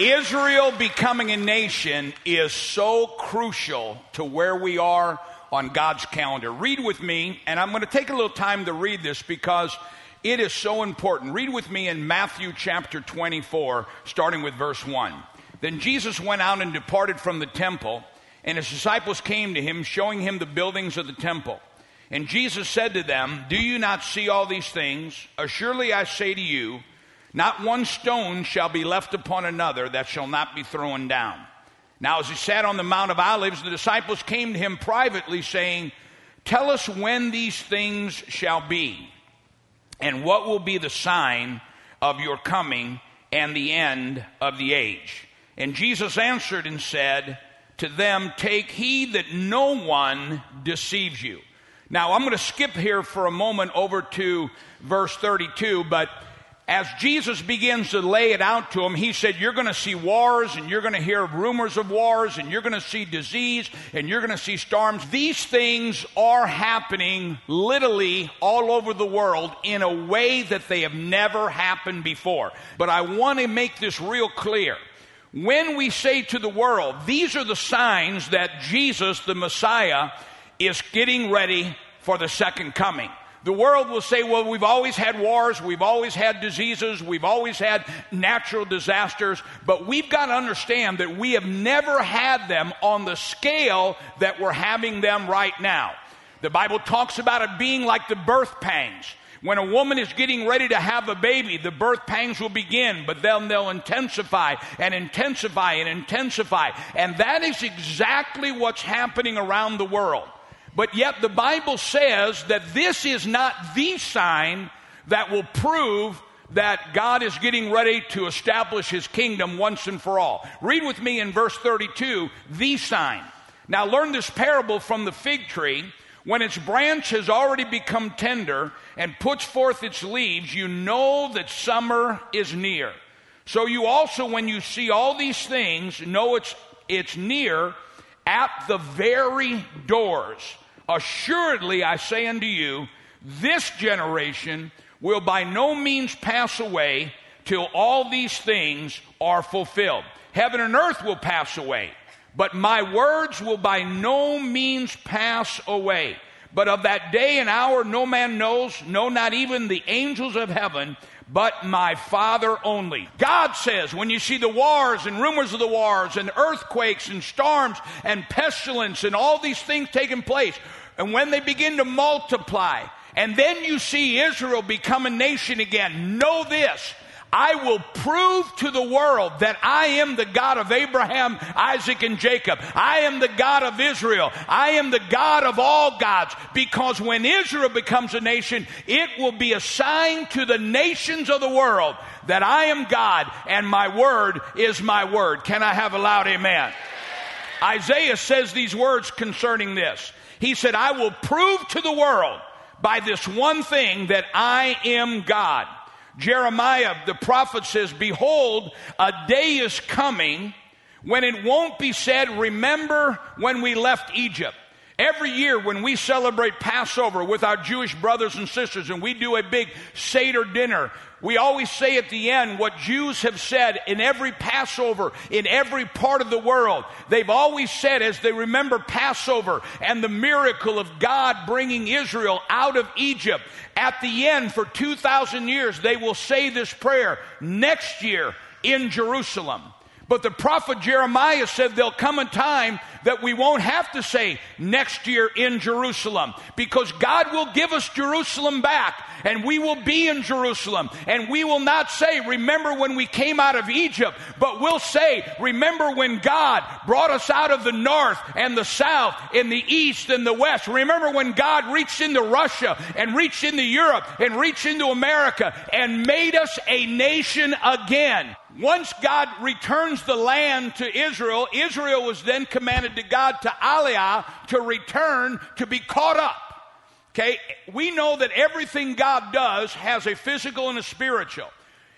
Israel becoming a nation is so crucial to where we are on God's calendar. Read with me, and I'm going to take a little time to read this because it is so important. Read with me in Matthew chapter 24, starting with verse 1. Then Jesus went out and departed from the temple, and his disciples came to him, showing him the buildings of the temple. And Jesus said to them, Do you not see all these things? Assuredly I say to you, not one stone shall be left upon another that shall not be thrown down. Now, as he sat on the Mount of Olives, the disciples came to him privately, saying, Tell us when these things shall be. And what will be the sign of your coming and the end of the age? And Jesus answered and said to them, Take heed that no one deceives you. Now, I'm going to skip here for a moment over to verse 32, but as Jesus begins to lay it out to them, he said, You're going to see wars, and you're going to hear rumors of wars, and you're going to see disease, and you're going to see storms. These things are happening literally all over the world in a way that they have never happened before. But I want to make this real clear. When we say to the world, these are the signs that Jesus, the Messiah, is getting ready for the second coming. The world will say, well, we've always had wars, we've always had diseases, we've always had natural disasters, but we've got to understand that we have never had them on the scale that we're having them right now. The Bible talks about it being like the birth pangs. When a woman is getting ready to have a baby, the birth pangs will begin, but then they'll intensify and intensify and intensify. And that is exactly what's happening around the world. But yet the Bible says that this is not the sign that will prove that God is getting ready to establish his kingdom once and for all. Read with me in verse 32 the sign. Now learn this parable from the fig tree. When its branch has already become tender and puts forth its leaves, you know that summer is near. So you also, when you see all these things, know it's, it's near at the very doors. Assuredly, I say unto you, this generation will by no means pass away till all these things are fulfilled. Heaven and earth will pass away, but my words will by no means pass away. But of that day and hour no man knows, no, not even the angels of heaven, but my Father only. God says, when you see the wars and rumors of the wars and earthquakes and storms and pestilence and all these things taking place, and when they begin to multiply, and then you see Israel become a nation again, know this. I will prove to the world that I am the God of Abraham, Isaac, and Jacob. I am the God of Israel. I am the God of all gods. Because when Israel becomes a nation, it will be a sign to the nations of the world that I am God and my word is my word. Can I have a loud amen? Isaiah says these words concerning this. He said, I will prove to the world by this one thing that I am God. Jeremiah, the prophet says, Behold, a day is coming when it won't be said, Remember when we left Egypt. Every year when we celebrate Passover with our Jewish brothers and sisters and we do a big Seder dinner, we always say at the end what Jews have said in every Passover in every part of the world. They've always said as they remember Passover and the miracle of God bringing Israel out of Egypt. At the end, for 2,000 years, they will say this prayer next year in Jerusalem. But the prophet Jeremiah said there'll come a time that we won't have to say next year in Jerusalem because God will give us Jerusalem back and we will be in Jerusalem and we will not say, remember when we came out of Egypt, but we'll say, remember when God brought us out of the north and the south and the east and the west. Remember when God reached into Russia and reached into Europe and reached into America and made us a nation again. Once God returns the land to Israel, Israel was then commanded to God to Aliyah to return to be caught up. Okay, we know that everything God does has a physical and a spiritual.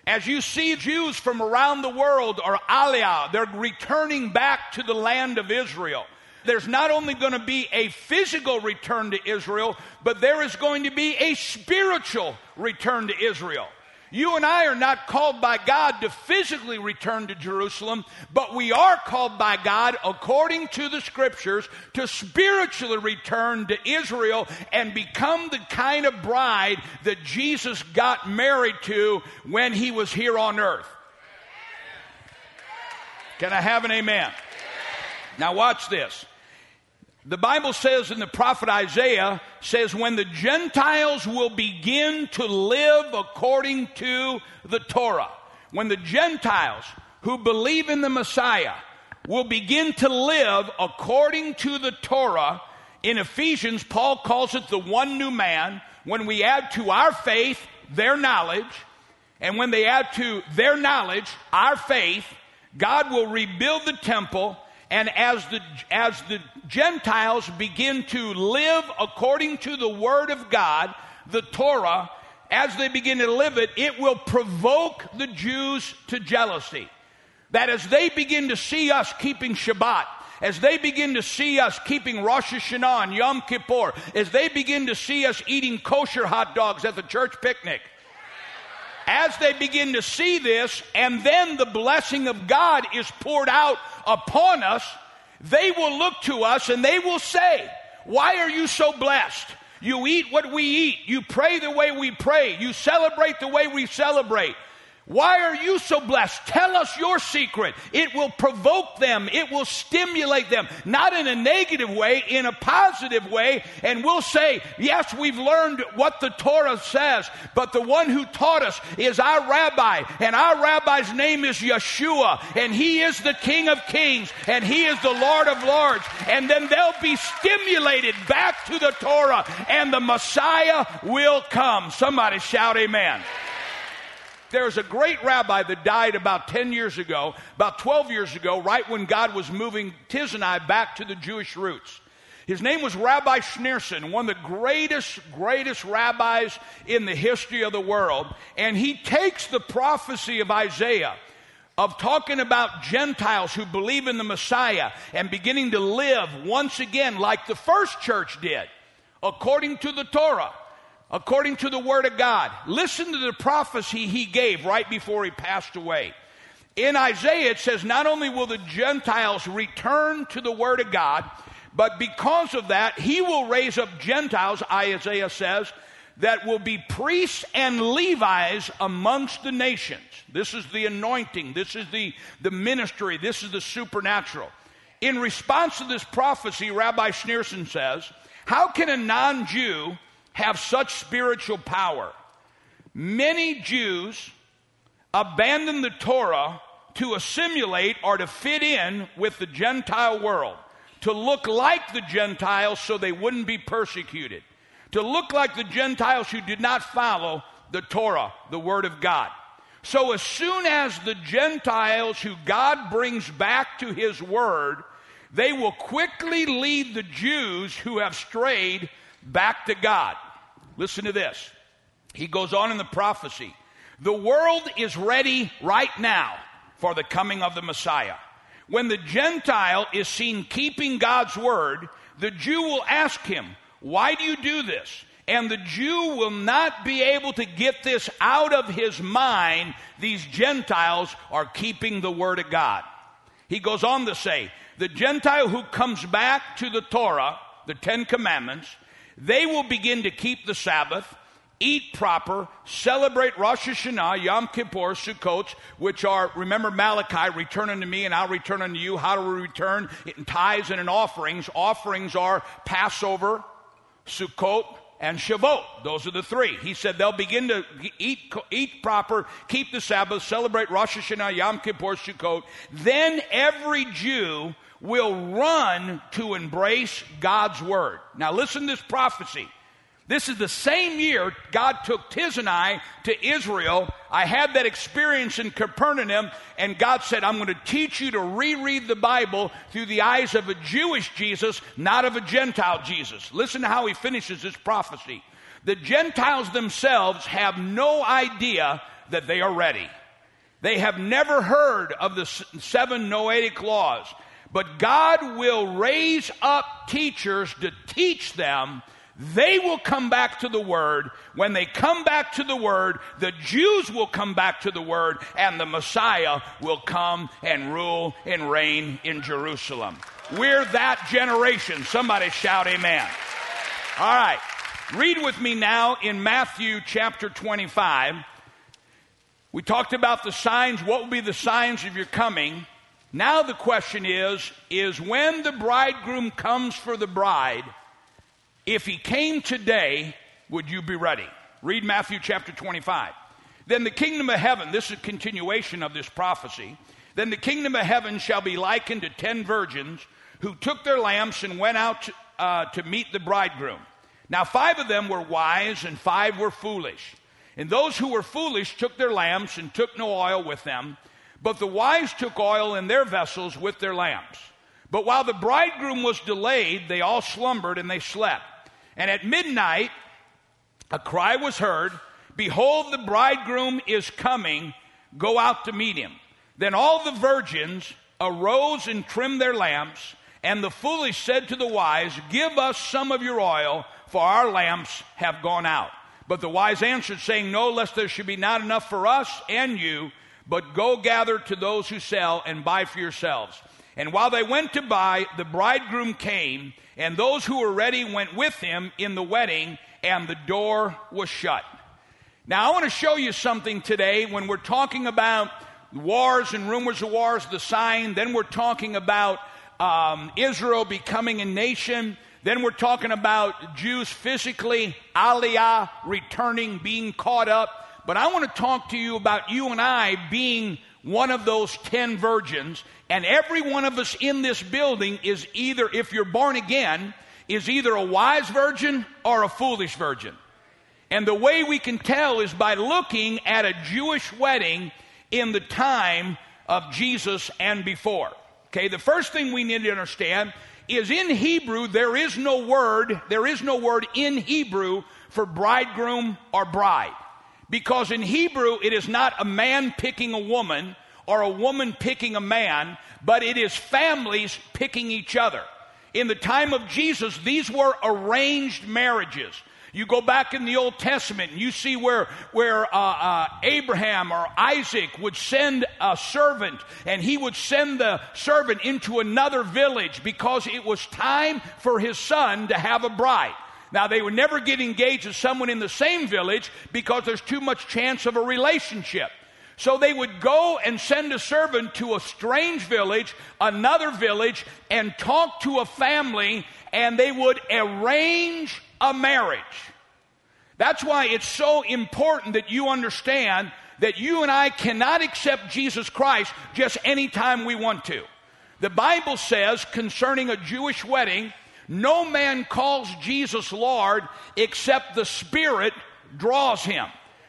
As you see Jews from around the world are Aliyah, they're returning back to the land of Israel. There's not only going to be a physical return to Israel, but there is going to be a spiritual return to Israel. You and I are not called by God to physically return to Jerusalem, but we are called by God, according to the scriptures, to spiritually return to Israel and become the kind of bride that Jesus got married to when he was here on earth. Can I have an amen? Now, watch this. The Bible says in the prophet Isaiah says when the Gentiles will begin to live according to the Torah. When the Gentiles who believe in the Messiah will begin to live according to the Torah, in Ephesians Paul calls it the one new man. When we add to our faith their knowledge, and when they add to their knowledge our faith, God will rebuild the temple and as the, as the Gentiles begin to live according to the Word of God, the Torah, as they begin to live it, it will provoke the Jews to jealousy. That as they begin to see us keeping Shabbat, as they begin to see us keeping Rosh Hashanah and Yom Kippur, as they begin to see us eating kosher hot dogs at the church picnic, as they begin to see this, and then the blessing of God is poured out upon us, they will look to us and they will say, Why are you so blessed? You eat what we eat. You pray the way we pray. You celebrate the way we celebrate. Why are you so blessed? Tell us your secret. It will provoke them. It will stimulate them. Not in a negative way, in a positive way. And we'll say, yes, we've learned what the Torah says, but the one who taught us is our rabbi. And our rabbi's name is Yeshua. And he is the King of Kings. And he is the Lord of Lords. And then they'll be stimulated back to the Torah. And the Messiah will come. Somebody shout amen. There's a great rabbi that died about 10 years ago, about 12 years ago, right when God was moving Tiz and I back to the Jewish roots. His name was Rabbi Schneerson, one of the greatest, greatest rabbis in the history of the world. And he takes the prophecy of Isaiah of talking about Gentiles who believe in the Messiah and beginning to live once again like the first church did, according to the Torah according to the Word of God. Listen to the prophecy he gave right before he passed away. In Isaiah, it says, Not only will the Gentiles return to the Word of God, but because of that, he will raise up Gentiles, Isaiah says, that will be priests and Levites amongst the nations. This is the anointing, this is the, the ministry, this is the supernatural. In response to this prophecy, Rabbi Schneerson says, How can a non Jew have such spiritual power. Many Jews abandon the Torah to assimilate or to fit in with the Gentile world, to look like the Gentiles so they wouldn't be persecuted, to look like the Gentiles who did not follow the Torah, the Word of God. So, as soon as the Gentiles who God brings back to His Word, they will quickly lead the Jews who have strayed back to God. Listen to this. He goes on in the prophecy. The world is ready right now for the coming of the Messiah. When the Gentile is seen keeping God's word, the Jew will ask him, Why do you do this? And the Jew will not be able to get this out of his mind. These Gentiles are keeping the word of God. He goes on to say, The Gentile who comes back to the Torah, the Ten Commandments, they will begin to keep the Sabbath, eat proper, celebrate Rosh Hashanah, Yom Kippur, Sukkot, which are, remember Malachi, return unto me and I'll return unto you. How do we return? In tithes and in offerings. Offerings are Passover, Sukkot, and Shavuot. Those are the three. He said they'll begin to eat, eat proper, keep the Sabbath, celebrate Rosh Hashanah, Yom Kippur, Sukkot. Then every Jew will run to embrace God's word. Now, listen to this prophecy. This is the same year God took Tiz and I to Israel. I had that experience in Capernaum, and God said, I'm going to teach you to reread the Bible through the eyes of a Jewish Jesus, not of a Gentile Jesus. Listen to how he finishes this prophecy. The Gentiles themselves have no idea that they are ready. They have never heard of the seven Noetic laws. But God will raise up teachers to teach them They will come back to the Word. When they come back to the Word, the Jews will come back to the Word, and the Messiah will come and rule and reign in Jerusalem. We're that generation. Somebody shout, Amen. All right. Read with me now in Matthew chapter 25. We talked about the signs. What will be the signs of your coming? Now the question is is when the bridegroom comes for the bride, if he came today, would you be ready? Read Matthew chapter 25. Then the kingdom of heaven, this is a continuation of this prophecy. Then the kingdom of heaven shall be likened to ten virgins who took their lamps and went out uh, to meet the bridegroom. Now, five of them were wise and five were foolish. And those who were foolish took their lamps and took no oil with them. But the wise took oil in their vessels with their lamps. But while the bridegroom was delayed, they all slumbered and they slept. And at midnight, a cry was heard Behold, the bridegroom is coming. Go out to meet him. Then all the virgins arose and trimmed their lamps. And the foolish said to the wise, Give us some of your oil, for our lamps have gone out. But the wise answered, saying, No, lest there should be not enough for us and you but go gather to those who sell and buy for yourselves. And while they went to buy, the bridegroom came, and those who were ready went with him in the wedding, and the door was shut. Now, I want to show you something today when we're talking about wars and rumors of wars, the sign, then we're talking about um, Israel becoming a nation. Then we're talking about Jews physically, Aliyah, returning, being caught up. But I want to talk to you about you and I being one of those 10 virgins. And every one of us in this building is either, if you're born again, is either a wise virgin or a foolish virgin. And the way we can tell is by looking at a Jewish wedding in the time of Jesus and before. Okay, the first thing we need to understand is in Hebrew there is no word, there is no word in Hebrew for bridegroom or bride. Because in Hebrew, it is not a man picking a woman or a woman picking a man, but it is families picking each other. In the time of Jesus, these were arranged marriages. You go back in the Old Testament and you see where, where uh, uh, Abraham or Isaac would send a servant and he would send the servant into another village because it was time for his son to have a bride. Now, they would never get engaged to someone in the same village because there's too much chance of a relationship. So they would go and send a servant to a strange village, another village, and talk to a family, and they would arrange a marriage. That's why it's so important that you understand that you and I cannot accept Jesus Christ just anytime we want to. The Bible says concerning a Jewish wedding, no man calls Jesus Lord except the Spirit draws him.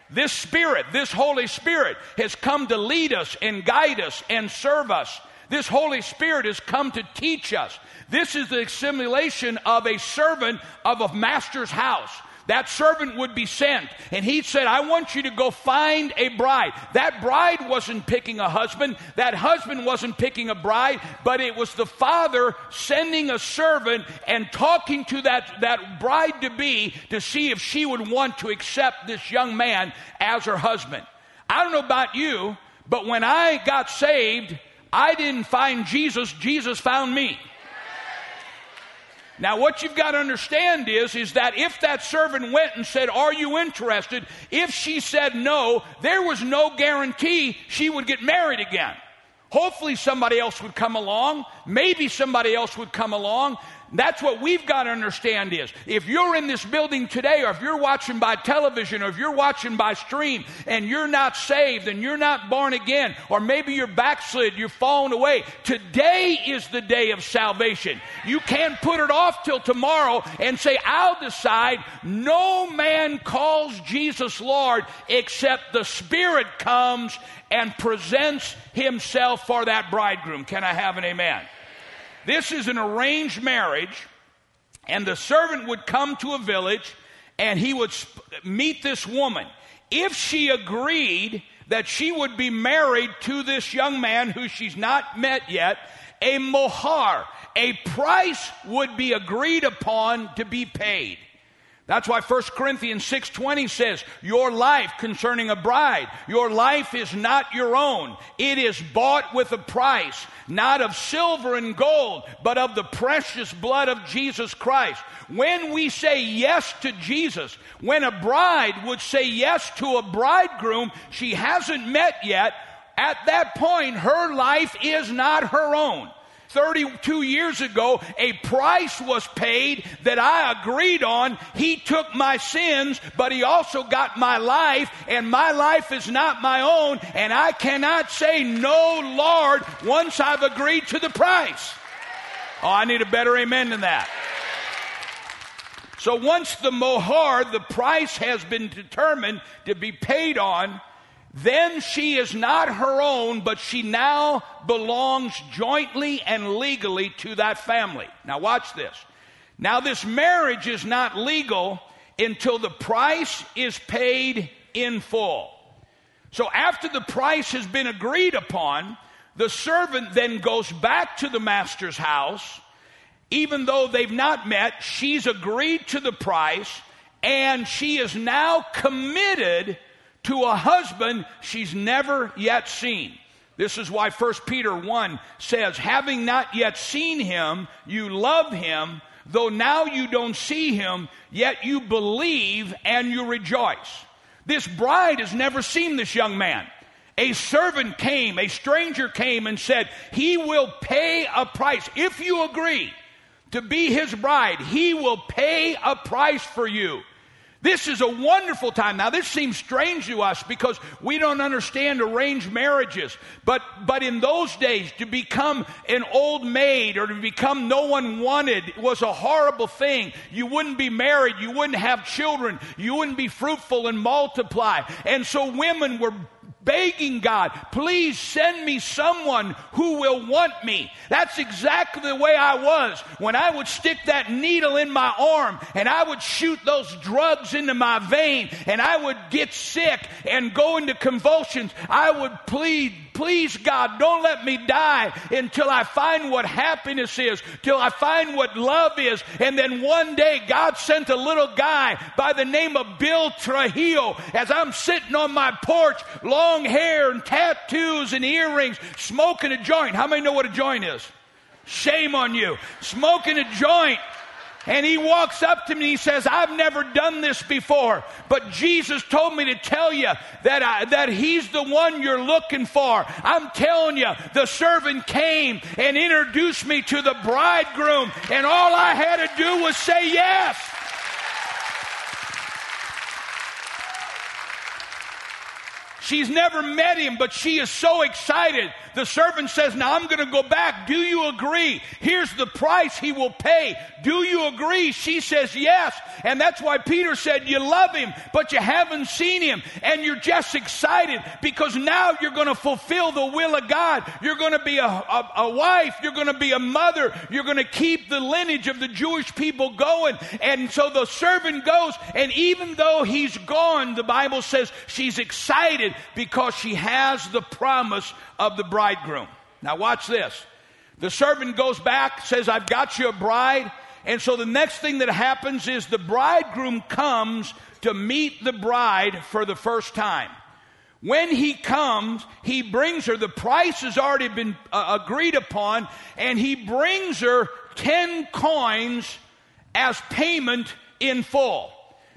This Spirit, this Holy Spirit, has come to lead us and guide us and serve us. This Holy Spirit has come to teach us. This is the simulation of a servant of a master's house that servant would be sent and he said, I want you to go find a bride. That bride wasn't picking a husband, that husband wasn't picking a bride, but it was the father sending a servant and talking to that, that bride to be to see if she would want to accept this young man as her husband. I don't know about you, but when I got saved, I didn't find Jesus, Jesus found me. Now, what you've got to understand is, is that if that servant went and said, Are you interested? If she said no, there was no guarantee she would get married again. Hopefully, somebody else would come along. Maybe somebody else would come along. That's what we've got to understand is if you're in this building today, or if you're watching by television, or if you're watching by stream, and you're not saved, and you're not born again, or maybe you're backslid, you're fallen away, today is the day of salvation. You can't put it off till tomorrow and say, I'll decide. No man calls Jesus Lord except the Spirit comes and presents himself for that bridegroom. Can I have an amen? This is an arranged marriage, and the servant would come to a village and he would sp- meet this woman. If she agreed that she would be married to this young man who she's not met yet, a mohar, a price would be agreed upon to be paid. That's why 1 Corinthians 6:20 says, "Your life concerning a bride, your life is not your own. It is bought with a price, not of silver and gold, but of the precious blood of Jesus Christ." When we say yes to Jesus, when a bride would say yes to a bridegroom she hasn't met yet, at that point her life is not her own. 32 years ago, a price was paid that I agreed on. He took my sins, but He also got my life, and my life is not my own, and I cannot say no, Lord, once I've agreed to the price. Oh, I need a better amen than that. So once the mohar, the price has been determined to be paid on, then she is not her own, but she now belongs jointly and legally to that family. Now, watch this. Now, this marriage is not legal until the price is paid in full. So, after the price has been agreed upon, the servant then goes back to the master's house. Even though they've not met, she's agreed to the price and she is now committed to a husband she's never yet seen. This is why 1 Peter 1 says, Having not yet seen him, you love him, though now you don't see him, yet you believe and you rejoice. This bride has never seen this young man. A servant came, a stranger came and said, He will pay a price. If you agree to be his bride, he will pay a price for you. This is a wonderful time. Now, this seems strange to us because we don't understand arranged marriages. But, but in those days, to become an old maid or to become no one wanted was a horrible thing. You wouldn't be married. You wouldn't have children. You wouldn't be fruitful and multiply. And so women were begging God, please send me someone who will want me. That's exactly the way I was when I would stick that needle in my arm and I would shoot those drugs into my vein and I would get sick and go into convulsions. I would plead Please, God, don't let me die until I find what happiness is, till I find what love is. And then one day, God sent a little guy by the name of Bill Trujillo as I'm sitting on my porch, long hair and tattoos and earrings, smoking a joint. How many know what a joint is? Shame on you. Smoking a joint. And he walks up to me and he says, I've never done this before, but Jesus told me to tell you that, I, that he's the one you're looking for. I'm telling you, the servant came and introduced me to the bridegroom, and all I had to do was say yes. She's never met him, but she is so excited. The servant says, Now I'm going to go back. Do you agree? Here's the price he will pay. Do you agree? She says, Yes. And that's why Peter said, You love him, but you haven't seen him. And you're just excited because now you're going to fulfill the will of God. You're going to be a, a, a wife. You're going to be a mother. You're going to keep the lineage of the Jewish people going. And so the servant goes, and even though he's gone, the Bible says she's excited because she has the promise of the bridegroom. Now, watch this. The servant goes back, says, I've got you a bride. And so the next thing that happens is the bridegroom comes to meet the bride for the first time. When he comes, he brings her, the price has already been uh, agreed upon, and he brings her 10 coins as payment in full.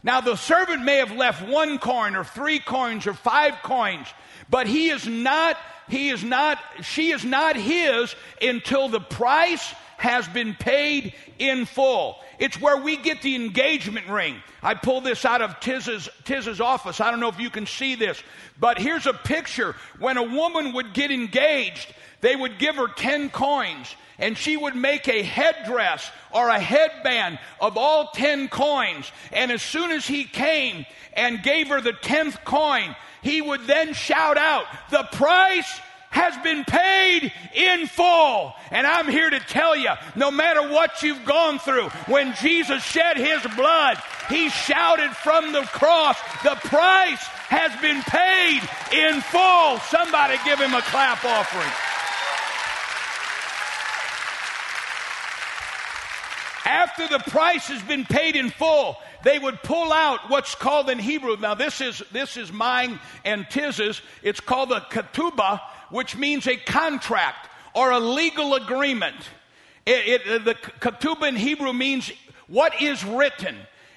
Now, the servant may have left one coin or three coins or five coins, but he is not, he is not, she is not his until the price has been paid in full. It's where we get the engagement ring. I pulled this out of Tiz's, Tiz's office. I don't know if you can see this, but here's a picture. When a woman would get engaged, they would give her 10 coins and she would make a headdress or a headband of all 10 coins. And as soon as he came and gave her the 10th coin, he would then shout out, The price has been paid in full. And I'm here to tell you, no matter what you've gone through, when Jesus shed his blood, he shouted from the cross, The price has been paid in full. Somebody give him a clap offering. After the price has been paid in full, they would pull out what's called in Hebrew. Now, this is, this is mine and Tiz's. It's called a ketubah, which means a contract or a legal agreement. It, it, the ketubah in Hebrew means what is written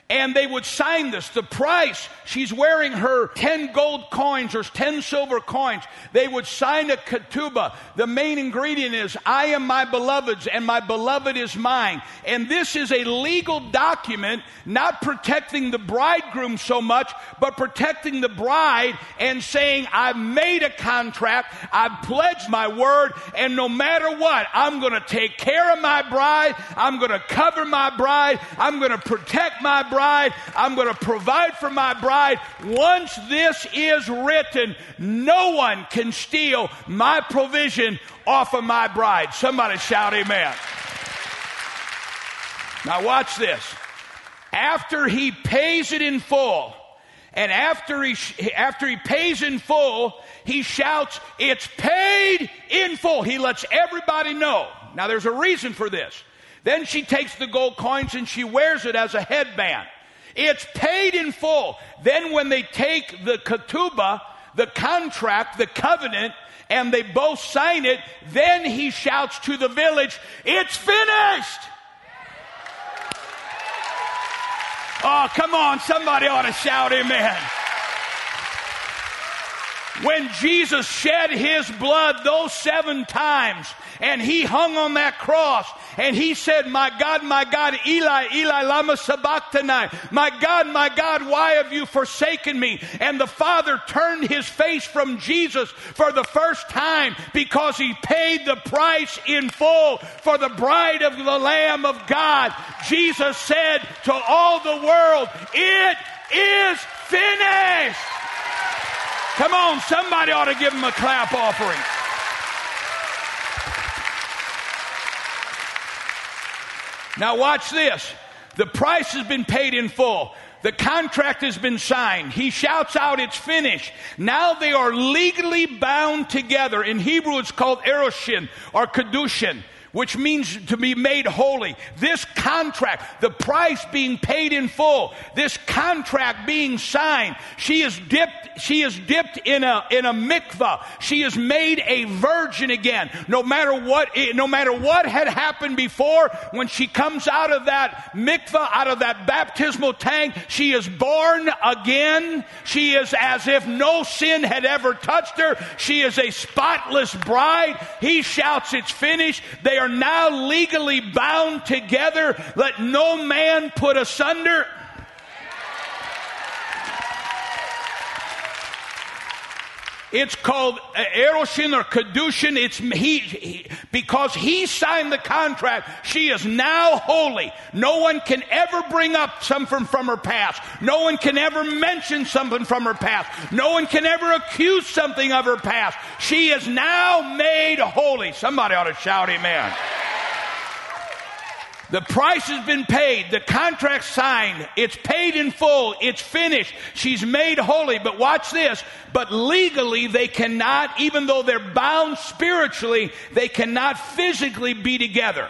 and they would sign this. The price, she's wearing her 10 gold coins or 10 silver coins. They would sign a ketubah. The main ingredient is, I am my beloved's and my beloved is mine. And this is a legal document, not protecting the bridegroom so much, but protecting the bride and saying, I've made a contract, I've pledged my word, and no matter what, I'm going to take care of my bride, I'm going to cover my bride, I'm going to protect my bride bride. I'm going to provide for my bride. Once this is written, no one can steal my provision off of my bride. Somebody shout amen. Now watch this. After he pays it in full, and after he, after he pays in full, he shouts, It's paid in full. He lets everybody know. Now, there's a reason for this. Then she takes the gold coins and she wears it as a headband. It's paid in full. Then when they take the ketubah, the contract, the covenant, and they both sign it, then he shouts to the village, It's finished! Oh, come on, somebody ought to shout amen. When Jesus shed his blood those seven times and he hung on that cross and he said, My God, my God, Eli, Eli, Lama Sabachthani. My God, my God, why have you forsaken me? And the Father turned his face from Jesus for the first time because he paid the price in full for the bride of the Lamb of God. Jesus said to all the world, It is finished. Come on, somebody ought to give him a clap offering. Now, watch this. The price has been paid in full. The contract has been signed. He shouts out, It's finished. Now they are legally bound together. In Hebrew, it's called eroshin or kedushin which means to be made holy. This contract, the price being paid in full, this contract being signed, she is dipped, she is dipped in a, in a mikvah. She is made a virgin again. No matter what, eh, no matter what had happened before, when she comes out of that mikvah, out of that baptismal tank, she is born again. She is as if no sin had ever touched her. She is a spotless bride. He shouts, it's finished. They are now legally bound together. Let no man put asunder. It's called uh, Eroshin or Kedushin. It's he, he, because he signed the contract. She is now holy. No one can ever bring up something from her past. No one can ever mention something from her past. No one can ever accuse something of her past. She is now made holy. Somebody ought to shout amen. The price has been paid. The contract signed. It's paid in full. It's finished. She's made holy. But watch this. But legally, they cannot, even though they're bound spiritually, they cannot physically be together.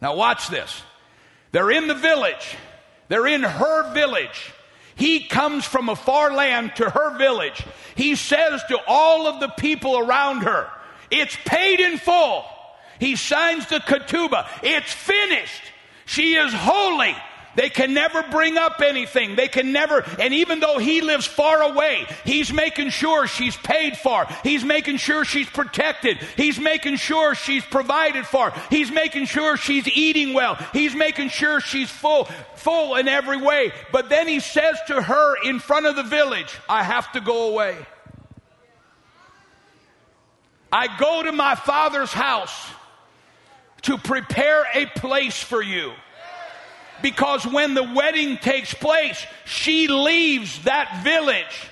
Now watch this. They're in the village. They're in her village. He comes from a far land to her village. He says to all of the people around her, it's paid in full. He signs the ketubah. It's finished. She is holy. They can never bring up anything. They can never, and even though he lives far away, he's making sure she's paid for. He's making sure she's protected. He's making sure she's provided for. He's making sure she's eating well. He's making sure she's full, full in every way. But then he says to her in front of the village, I have to go away. I go to my father's house to prepare a place for you. Because when the wedding takes place, she leaves that village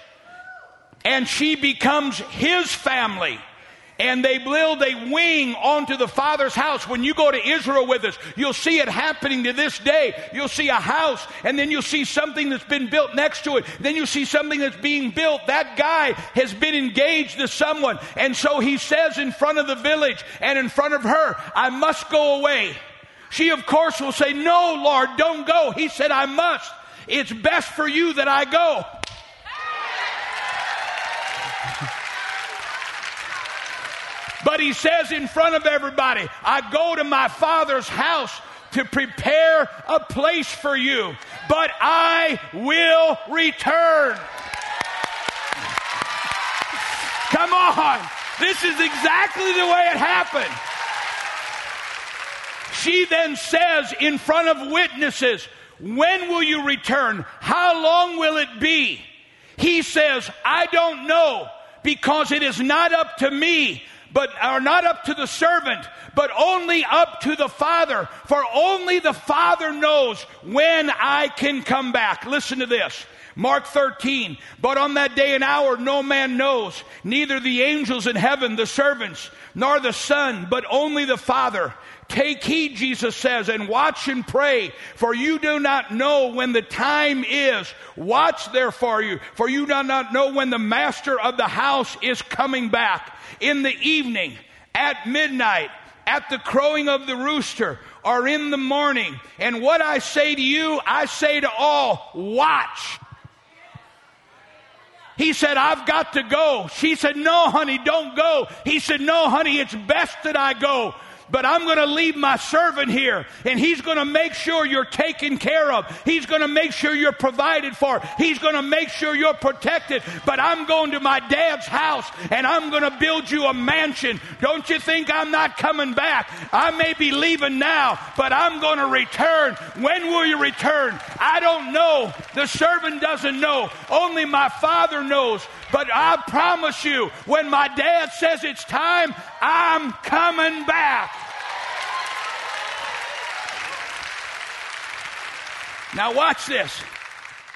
and she becomes his family and they build a wing onto the Father's house. When you go to Israel with us, you'll see it happening to this day. You'll see a house, and then you'll see something that's been built next to it. Then you'll see something that's being built. That guy has been engaged to someone, and so he says in front of the village and in front of her, I must go away. She, of course, will say, No, Lord, don't go. He said, I must. It's best for you that I go. But he says in front of everybody, I go to my father's house to prepare a place for you, but I will return. Come on. This is exactly the way it happened. She then says in front of witnesses, When will you return? How long will it be? He says, I don't know because it is not up to me but are not up to the servant, but only up to the Father. For only the Father knows when I can come back. Listen to this. Mark 13, but on that day and hour no man knows, neither the angels in heaven, the servants, nor the Son, but only the Father. Take heed, Jesus says, and watch and pray, for you do not know when the time is. Watch therefore you, for you do not know when the master of the house is coming back in the evening, at midnight, at the crowing of the rooster, or in the morning. And what I say to you, I say to all, watch. He said, I've got to go. She said, No, honey, don't go. He said, No, honey, it's best that I go but I'm going to leave my servant here and he's going to make sure you're taken care of. He's going to make sure you're provided for. He's going to make sure you're protected. But I'm going to my dad's house and I'm going to build you a mansion. Don't you think I'm not coming back? I may be leaving now, but I'm going to return. When will you return? I don't know. The servant doesn't know. Only my father knows. But I promise you, when my dad says it's time, I'm coming back. Now, watch this.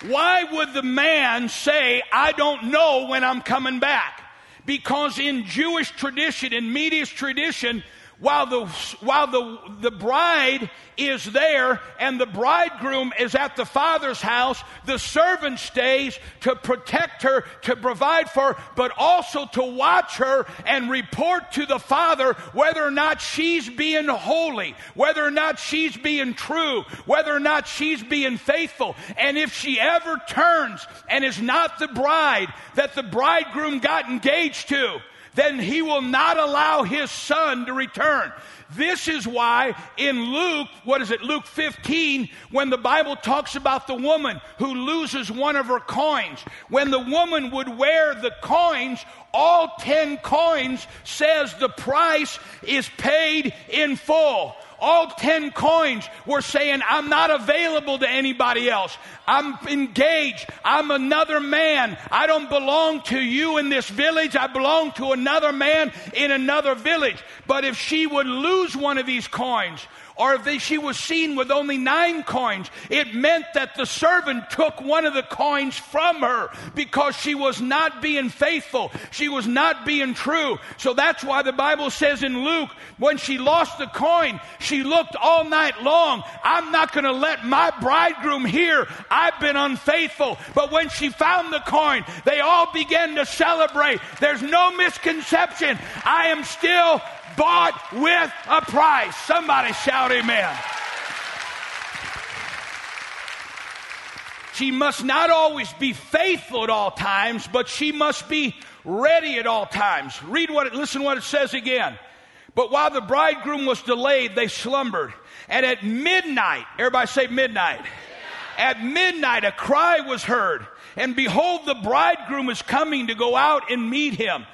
Why would the man say, I don't know when I'm coming back? Because in Jewish tradition, in Media's tradition, while the, while the, the bride is there and the bridegroom is at the father's house, the servant stays to protect her, to provide for her, but also to watch her and report to the father whether or not she's being holy, whether or not she's being true, whether or not she's being faithful. And if she ever turns and is not the bride that the bridegroom got engaged to, then he will not allow his son to return. This is why in Luke, what is it, Luke 15, when the Bible talks about the woman who loses one of her coins, when the woman would wear the coins, all 10 coins says the price is paid in full all 10 coins were saying, I'm not available to anybody else. I'm engaged. I'm another man. I don't belong to you in this village. I belong to another man in another village. But if she would lose one of these coins, or if she was seen with only nine coins, it meant that the servant took one of the coins from her because she was not being faithful. She was not being true. So that's why the Bible says in Luke, when she lost the coin, she looked all night long. I'm not going to let my bridegroom hear I've been unfaithful. But when she found the coin, they all began to celebrate. There's no misconception. I am still bought with a price. Somebody shout amen. She must not always be faithful at all times, but she must be ready at all times. Read what it, listen what it says again. But while the bridegroom was delayed, they slumbered. And at midnight, everybody say midnight. At midnight, a cry was heard. And behold, the bridegroom is coming to go out and meet him.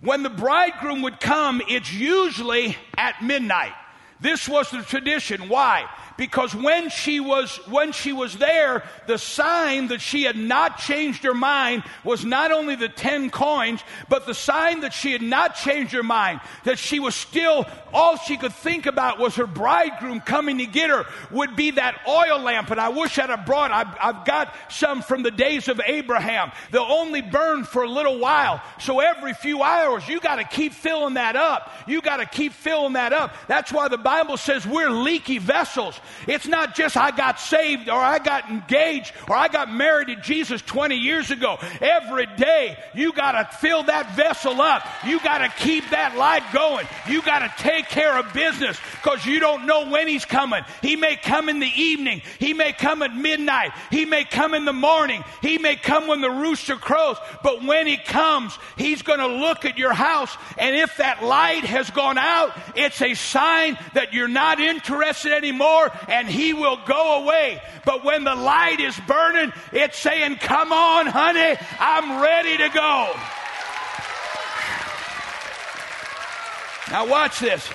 When the bridegroom would come, it's usually at midnight. This was the tradition. Why? Because when she was when she was there the sign that she had not changed her mind was not only the 10 coins but the sign that she had not changed her mind that she was still all she could think about was her bridegroom coming to get her would be that oil lamp. And I wish I'd have brought I've, I've got some from the days of Abraham they'll only burn for a little while. So every few hours you got to keep filling that up. You got to keep filling that up. That's why the Bible says we're leaky vessels It's not just I got saved or I got engaged or I got married to Jesus 20 years ago. Every day you got to fill that vessel up. You got to keep that light going. You got to take care of business because you don't know when he's coming. He may come in the evening. He may come at midnight. He may come in the morning. He may come when the rooster crows. But when he comes, he's going to look at your house. And if that light has gone out, it's a sign that you're not interested anymore and he will go away. But when the light is burning, it's saying, Come on, honey, I'm ready to go. Now, watch this.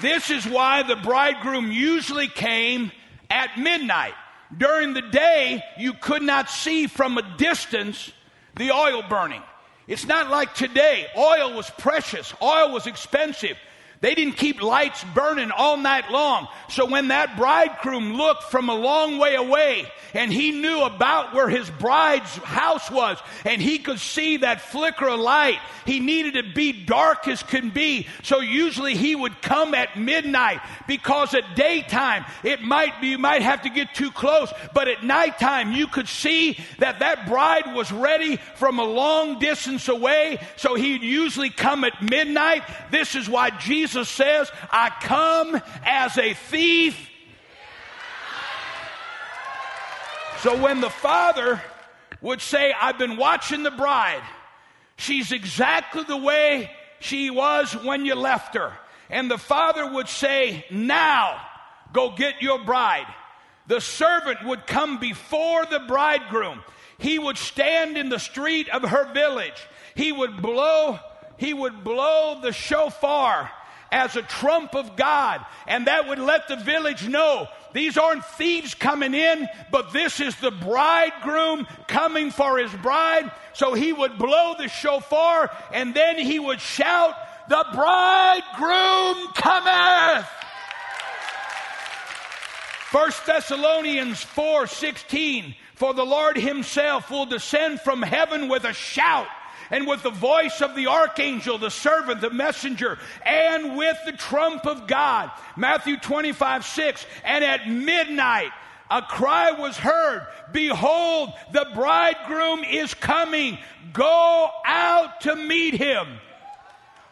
This is why the bridegroom usually came at midnight. During the day, you could not see from a distance the oil burning. It's not like today. Oil was precious, oil was expensive. They didn't keep lights burning all night long. So when that bridegroom looked from a long way away and he knew about where his bride's house was and he could see that flicker of light, he needed to be dark as can be. So usually he would come at midnight because at daytime it might be, you might have to get too close, but at nighttime you could see that that bride was ready from a long distance away. So he'd usually come at midnight. This is why Jesus Jesus says, I come as a thief. So when the father would say, I've been watching the bride, she's exactly the way she was when you left her. And the father would say, Now go get your bride. The servant would come before the bridegroom. He would stand in the street of her village. He would blow, he would blow the shofar as a trump of God. And that would let the village know these aren't thieves coming in, but this is the bridegroom coming for his bride. So he would blow the shofar and then he would shout, The bridegroom cometh! First Thessalonians 4 16, for the Lord himself will descend from heaven with a shout and with the voice of the archangel, the servant, the messenger, and with the trump of God. Matthew 25, 6. And at midnight, a cry was heard Behold, the bridegroom is coming. Go out to meet him.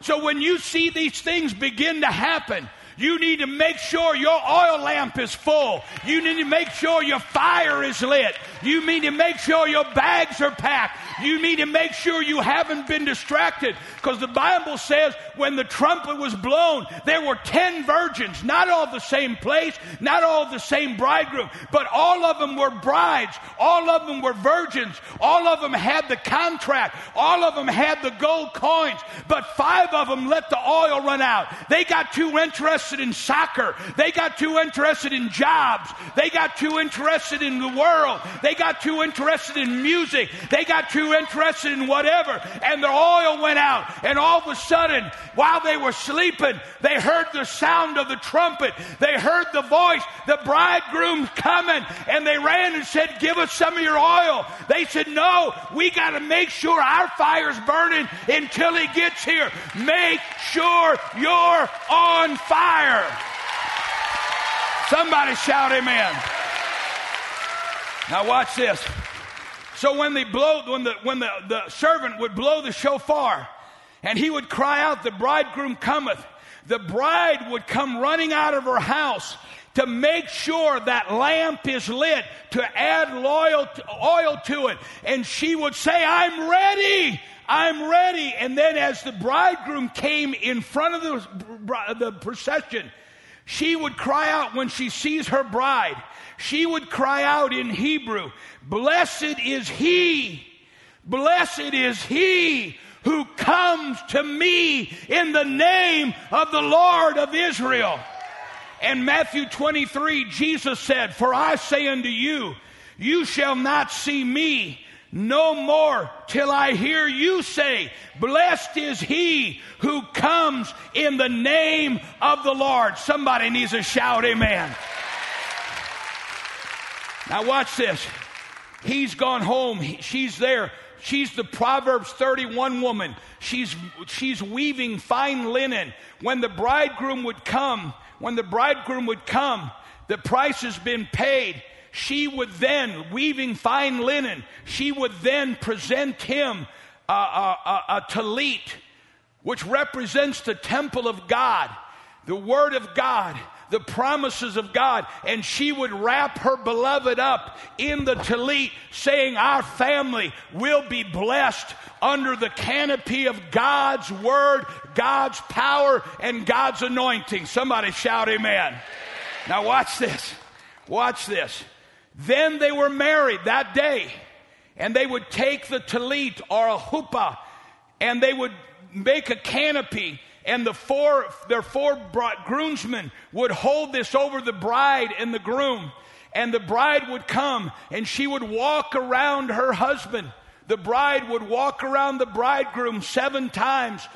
So when you see these things begin to happen, you need to make sure your oil lamp is full. You need to make sure your fire is lit. You need to make sure your bags are packed. You need to make sure you haven't been distracted because the Bible says when the trumpet was blown, there were 10 virgins, not all the same place, not all the same bridegroom, but all of them were brides. All of them were virgins. All of them had the contract. All of them had the gold coins, but five of them let the oil run out. They got too interested in soccer. They got too interested in jobs. They got too interested in the world. They got too interested in music. They got too interested in whatever. And the oil went out. And all of a sudden, while they were sleeping, they heard the sound of the trumpet. They heard the voice, the bridegroom coming. And they ran and said, Give us some of your oil. They said, No, we got to make sure our fire's burning until he gets here. Make sure you're on fire. Somebody shout amen. Now watch this. So when they blow, when the when the, the servant would blow the shofar, and he would cry out, "The bridegroom cometh," the bride would come running out of her house to make sure that lamp is lit, to add loyal, oil to it. And she would say, I'm ready. I'm ready. And then as the bridegroom came in front of the, the procession, she would cry out when she sees her bride. She would cry out in Hebrew, Blessed is he, blessed is he who comes to me in the name of the Lord of Israel. And Matthew 23, Jesus said, For I say unto you, you shall not see me no more till I hear you say, Blessed is he who comes in the name of the Lord. Somebody needs to shout, Amen. Now, watch this. He's gone home. He, she's there. She's the Proverbs 31 woman. She's, she's weaving fine linen. When the bridegroom would come, when the bridegroom would come, the price has been paid, she would then, weaving fine linen, she would then present him a, a, a, a talit, which represents the temple of God, the Word of God, the promises of God, and she would wrap her beloved up in the talit, saying, Our family will be blessed under the canopy of God's Word, God's power, and God's anointing. Somebody shout, Amen. Now, watch this. Watch this. Then they were married that day, and they would take the talit or a huppah, and they would make a canopy and the four, their four groomsmen would hold this over the bride and the groom. And the bride would come and she would walk around her husband. The bride would walk around the bridegroom seven times,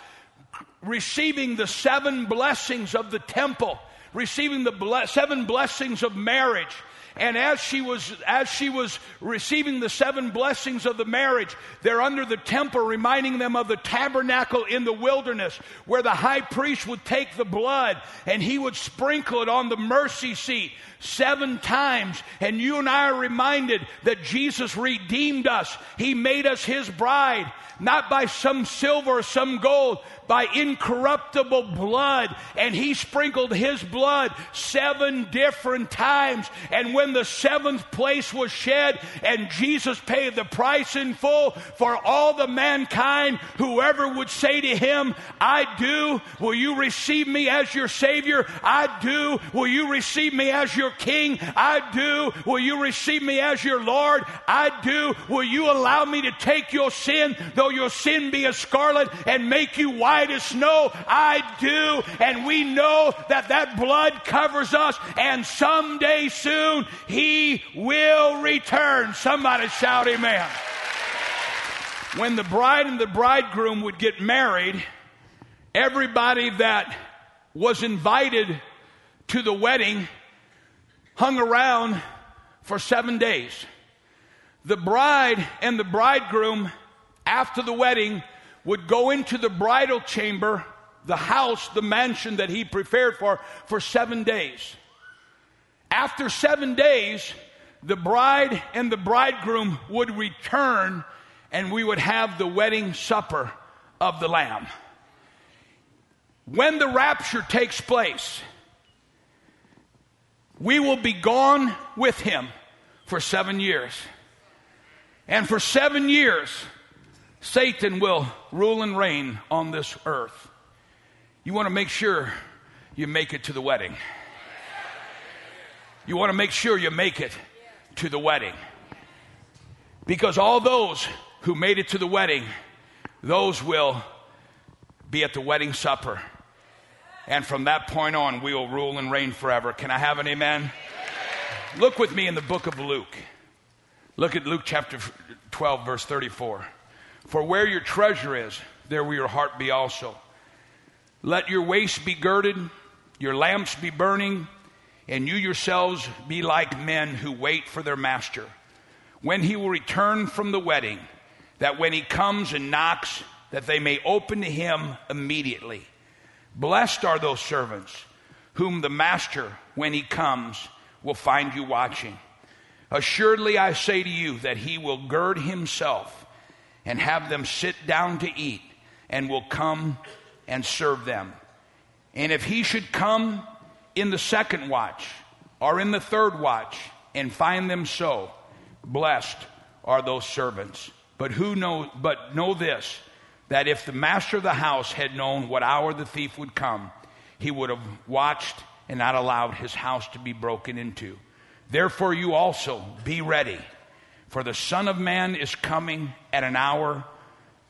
receiving the seven blessings of the temple, receiving the ble- seven blessings of marriage. And as she was as she was receiving the seven blessings of the marriage, they're under the temple, reminding them of the tabernacle in the wilderness, where the high priest would take the blood and he would sprinkle it on the mercy seat seven times. And you and I are reminded that Jesus redeemed us. He made us his bride not by some silver or some gold, by incorruptible blood. And he sprinkled his blood seven different times. And when the seventh place was shed and Jesus paid the price in full for all the mankind, whoever would say to him, I do, will you receive me as your Savior? I do. Will you receive me as your King? I do. Will you receive me as your Lord? I do. Will you allow me to take your sin, though your sin be as scarlet, and make you white? white as snow? I do. And we know that that blood covers us, and someday soon He will return. Somebody shout, Amen. When the bride and the bridegroom would get married, everybody that was invited to the wedding hung around for seven days. The bride and the bridegroom, after the wedding, would go into the bridal chamber, the house, the mansion that he prepared for, for seven days. After seven days, the bride and the bridegroom would return and we would have the wedding supper of the Lamb. When the rapture takes place, we will be gone with him for seven years. And for seven years, Satan will rule and reign on this earth. You want to make sure you make it to the wedding. You want to make sure you make it to the wedding. Because all those who made it to the wedding, those will be at the wedding supper. And from that point on, we will rule and reign forever. Can I have an amen? Look with me in the book of Luke. Look at Luke chapter 12, verse 34. For where your treasure is, there will your heart be also. Let your waist be girded, your lamps be burning, and you yourselves be like men who wait for their master, when he will return from the wedding, that when he comes and knocks, that they may open to him immediately. Blessed are those servants whom the master, when he comes, will find you watching. Assuredly, I say to you that he will gird himself and have them sit down to eat, and will come and serve them. And if he should come in the second watch or in the third watch and find them so, blessed are those servants. But who know but know this that if the master of the house had known what hour the thief would come, he would have watched and not allowed his house to be broken into. Therefore you also be ready for the Son of Man is coming at an hour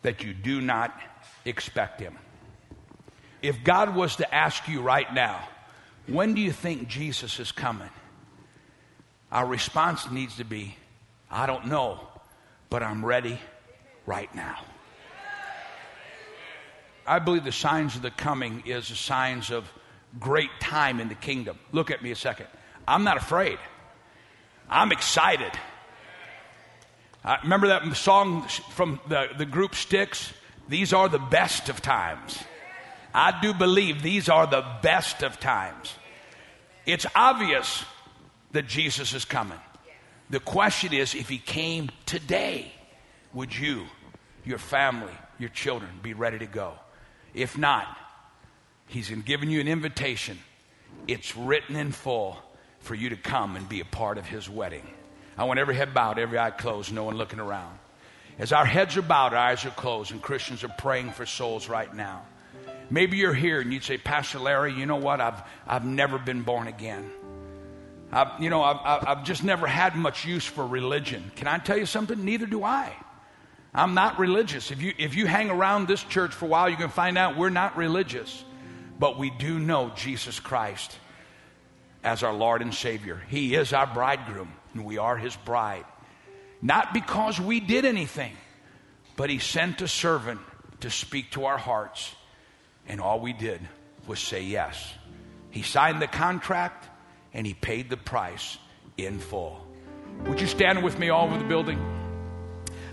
that you do not expect him. If God was to ask you right now, when do you think Jesus is coming? Our response needs to be, I don't know, but I'm ready right now. I believe the signs of the coming is the signs of great time in the kingdom. Look at me a second. I'm not afraid. I'm excited. Uh, remember that song from the, the group Styx? These are the best of times. I do believe these are the best of times. It's obvious that Jesus is coming. The question is if he came today, would you, your family, your children be ready to go? If not, he's given you an invitation. It's written in full for you to come and be a part of his wedding. I want every head bowed, every eye closed, no one looking around. As our heads are bowed, our eyes are closed, and Christians are praying for souls right now. Maybe you're here and you'd say, Pastor Larry, you know what? I've, I've never been born again. I've, you know, I've, I've just never had much use for religion. Can I tell you something? Neither do I. I'm not religious. If you, if you hang around this church for a while, you can find out we're not religious. But we do know Jesus Christ as our Lord and Savior. He is our bridegroom, and we are His bride. Not because we did anything, but He sent a servant to speak to our hearts, and all we did was say yes. He signed the contract, and He paid the price in full. Would you stand with me all over the building?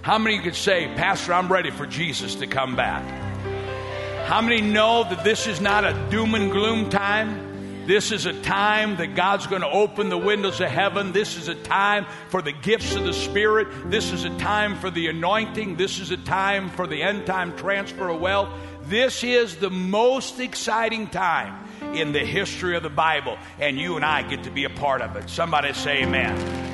How many could say, Pastor, I'm ready for Jesus to come back? How many know that this is not a doom and gloom time? This is a time that God's going to open the windows of heaven. This is a time for the gifts of the Spirit. This is a time for the anointing. This is a time for the end time transfer of wealth. This is the most exciting time in the history of the Bible, and you and I get to be a part of it. Somebody say amen.